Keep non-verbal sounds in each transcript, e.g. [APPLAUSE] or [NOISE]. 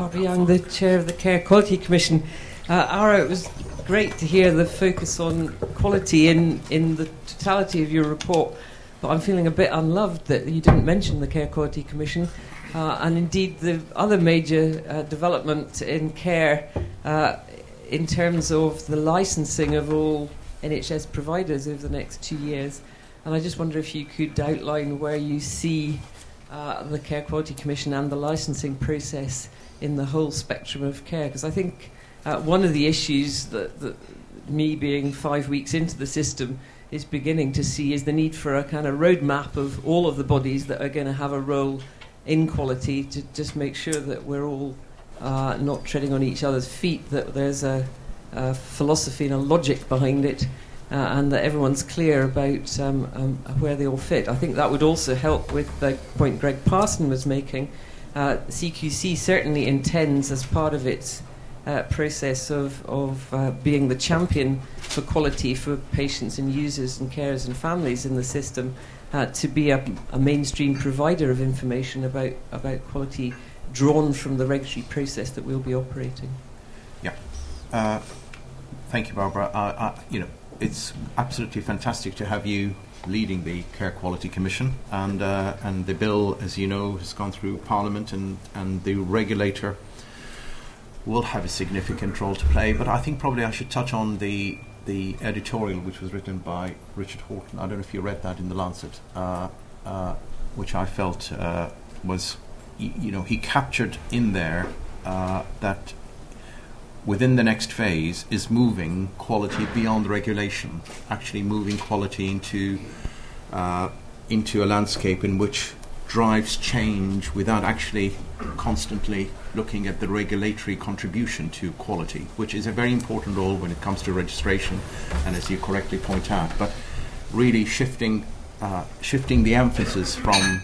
Barbara Young, the chair of the Care Quality Commission. Uh, Ara, it was great to hear the focus on quality in, in the totality of your report, but I'm feeling a bit unloved that you didn't mention the Care Quality Commission. Uh, and indeed, the other major uh, development in care uh, in terms of the licensing of all NHS providers over the next two years. And I just wonder if you could outline where you see uh, the Care Quality Commission and the licensing process in the whole spectrum of care. Because I think uh, one of the issues that, that me being five weeks into the system is beginning to see is the need for a kind of roadmap of all of the bodies that are going to have a role in quality to just make sure that we're all uh, not treading on each other's feet, that there's a, a philosophy and a logic behind it, uh, and that everyone's clear about um, um, where they all fit. I think that would also help with the point Greg Parson was making. Uh, CQC certainly intends, as part of its uh, process of, of uh, being the champion for quality for patients and users and carers and families in the system, uh, to be a, a mainstream provider of information about, about quality drawn from the regulatory process that we'll be operating. Yeah. Uh, thank you, Barbara. Uh, uh, you know, it's absolutely fantastic to have you leading the Care Quality Commission, and uh, and the bill, as you know, has gone through Parliament, and and the regulator will have a significant role to play. But I think probably I should touch on the the editorial which was written by Richard Horton. I don't know if you read that in the Lancet, uh, uh, which I felt was you know, he captured in there uh, that within the next phase is moving quality beyond regulation, actually moving quality into uh, into a landscape in which drives change without actually constantly looking at the regulatory contribution to quality, which is a very important role when it comes to registration, and as you correctly point out, but really shifting uh, shifting the emphasis from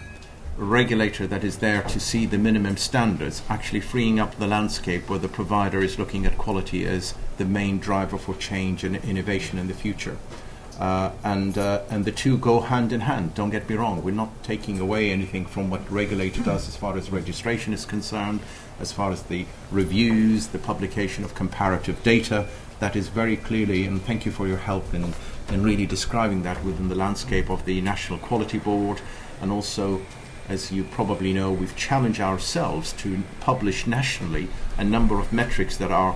regulator that is there to see the minimum standards, actually freeing up the landscape where the provider is looking at quality as the main driver for change and innovation in the future. Uh, and uh, and the two go hand in hand. Don't get me wrong. We're not taking away anything from what regulator does as far as registration is concerned, as far as the reviews, the publication of comparative data. That is very clearly, and thank you for your help in in really describing that within the landscape of the National Quality Board, and also as you probably know, we've challenged ourselves to publish nationally a number of metrics that are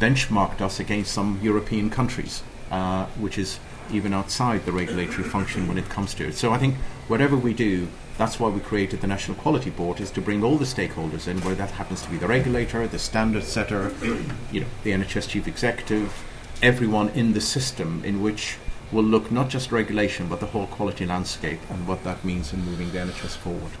benchmarked us against some European countries, uh, which is even outside the regulatory function when it comes to it. So I think whatever we do, that's why we created the National Quality Board, is to bring all the stakeholders in, whether that happens to be the regulator, the standard setter, [CLEARS THROAT] you know, the NHS chief executive, everyone in the system in which will look not just regulation but the whole quality landscape and what that means in moving the NHS forward.